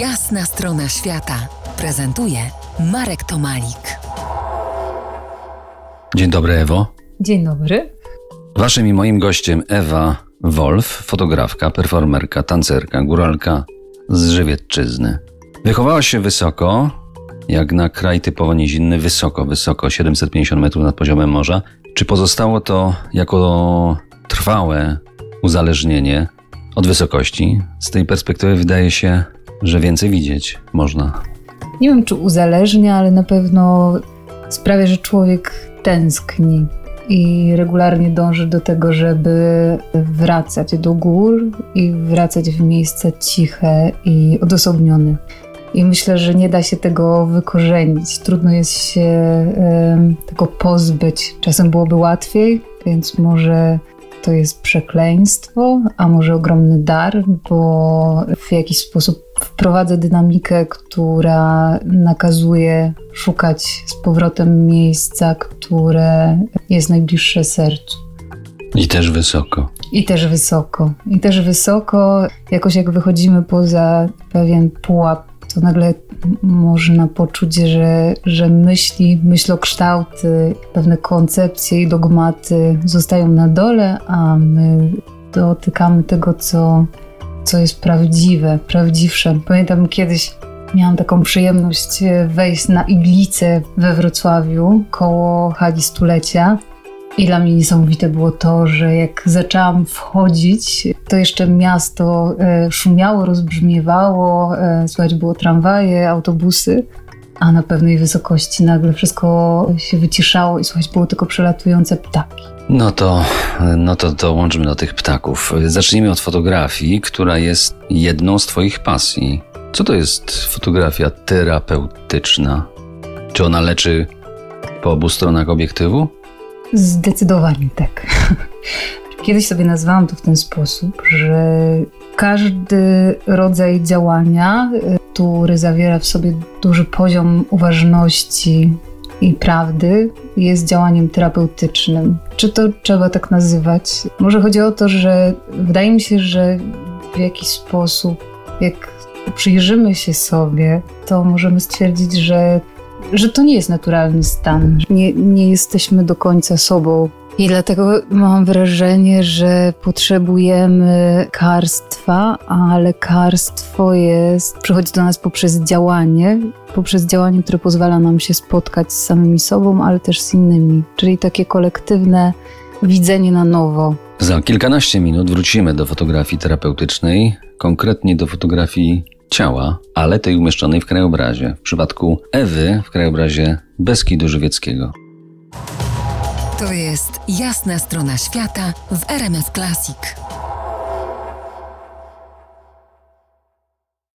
Jasna strona świata prezentuje Marek Tomalik. Dzień dobry, Ewo. Dzień dobry. Waszym i moim gościem Ewa Wolf, fotografka, performerka, tancerka, góralka z Żywiecczyzny. Wychowała się wysoko, jak na kraj typowo nizinny, wysoko, wysoko, 750 metrów nad poziomem morza. Czy pozostało to jako trwałe uzależnienie od wysokości? Z tej perspektywy wydaje się, że więcej widzieć można. Nie wiem, czy uzależnia, ale na pewno sprawia, że człowiek tęskni i regularnie dąży do tego, żeby wracać do gór i wracać w miejsca ciche i odosobnione. I myślę, że nie da się tego wykorzenić. Trudno jest się y, tego pozbyć. Czasem byłoby łatwiej, więc może to jest przekleństwo, a może ogromny dar, bo w jakiś sposób wprowadza dynamikę, która nakazuje szukać z powrotem miejsca, które jest najbliższe sercu. I też wysoko. I też wysoko. I też wysoko, jakoś jak wychodzimy poza pewien pułap, to nagle można poczuć, że, że myśli, myślokształty, pewne koncepcje i dogmaty zostają na dole, a my dotykamy tego, co, co jest prawdziwe, prawdziwsze. Pamiętam kiedyś miałam taką przyjemność wejść na iglicę we Wrocławiu koło hali stulecia i dla mnie niesamowite było to, że jak zaczęłam wchodzić, to jeszcze miasto e, szumiało, rozbrzmiewało, e, słychać było tramwaje, autobusy, a na pewnej wysokości nagle wszystko się wyciszało i słychać było tylko przelatujące ptaki. No to, no to, to łączmy do tych ptaków. Zacznijmy od fotografii, która jest jedną z Twoich pasji. Co to jest fotografia terapeutyczna? Czy ona leczy po obu stronach obiektywu? Zdecydowanie tak. Kiedyś sobie nazwałam to w ten sposób, że każdy rodzaj działania, który zawiera w sobie duży poziom uważności i prawdy, jest działaniem terapeutycznym. Czy to trzeba tak nazywać? Może chodzi o to, że wydaje mi się, że w jakiś sposób, jak przyjrzymy się sobie, to możemy stwierdzić, że że to nie jest naturalny stan. Nie, nie jesteśmy do końca sobą. I dlatego mam wrażenie, że potrzebujemy karstwa, a lekarstwo jest, przychodzi do nas poprzez działanie, poprzez działanie, które pozwala nam się spotkać z samymi sobą, ale też z innymi. Czyli takie kolektywne widzenie na nowo. Za kilkanaście minut wrócimy do fotografii terapeutycznej, konkretnie do fotografii ciała, ale tej umieszczonej w krajobrazie. W przypadku Ewy w krajobrazie Beskidu Żywieckiego. To jest jasna strona świata w RMS Classic.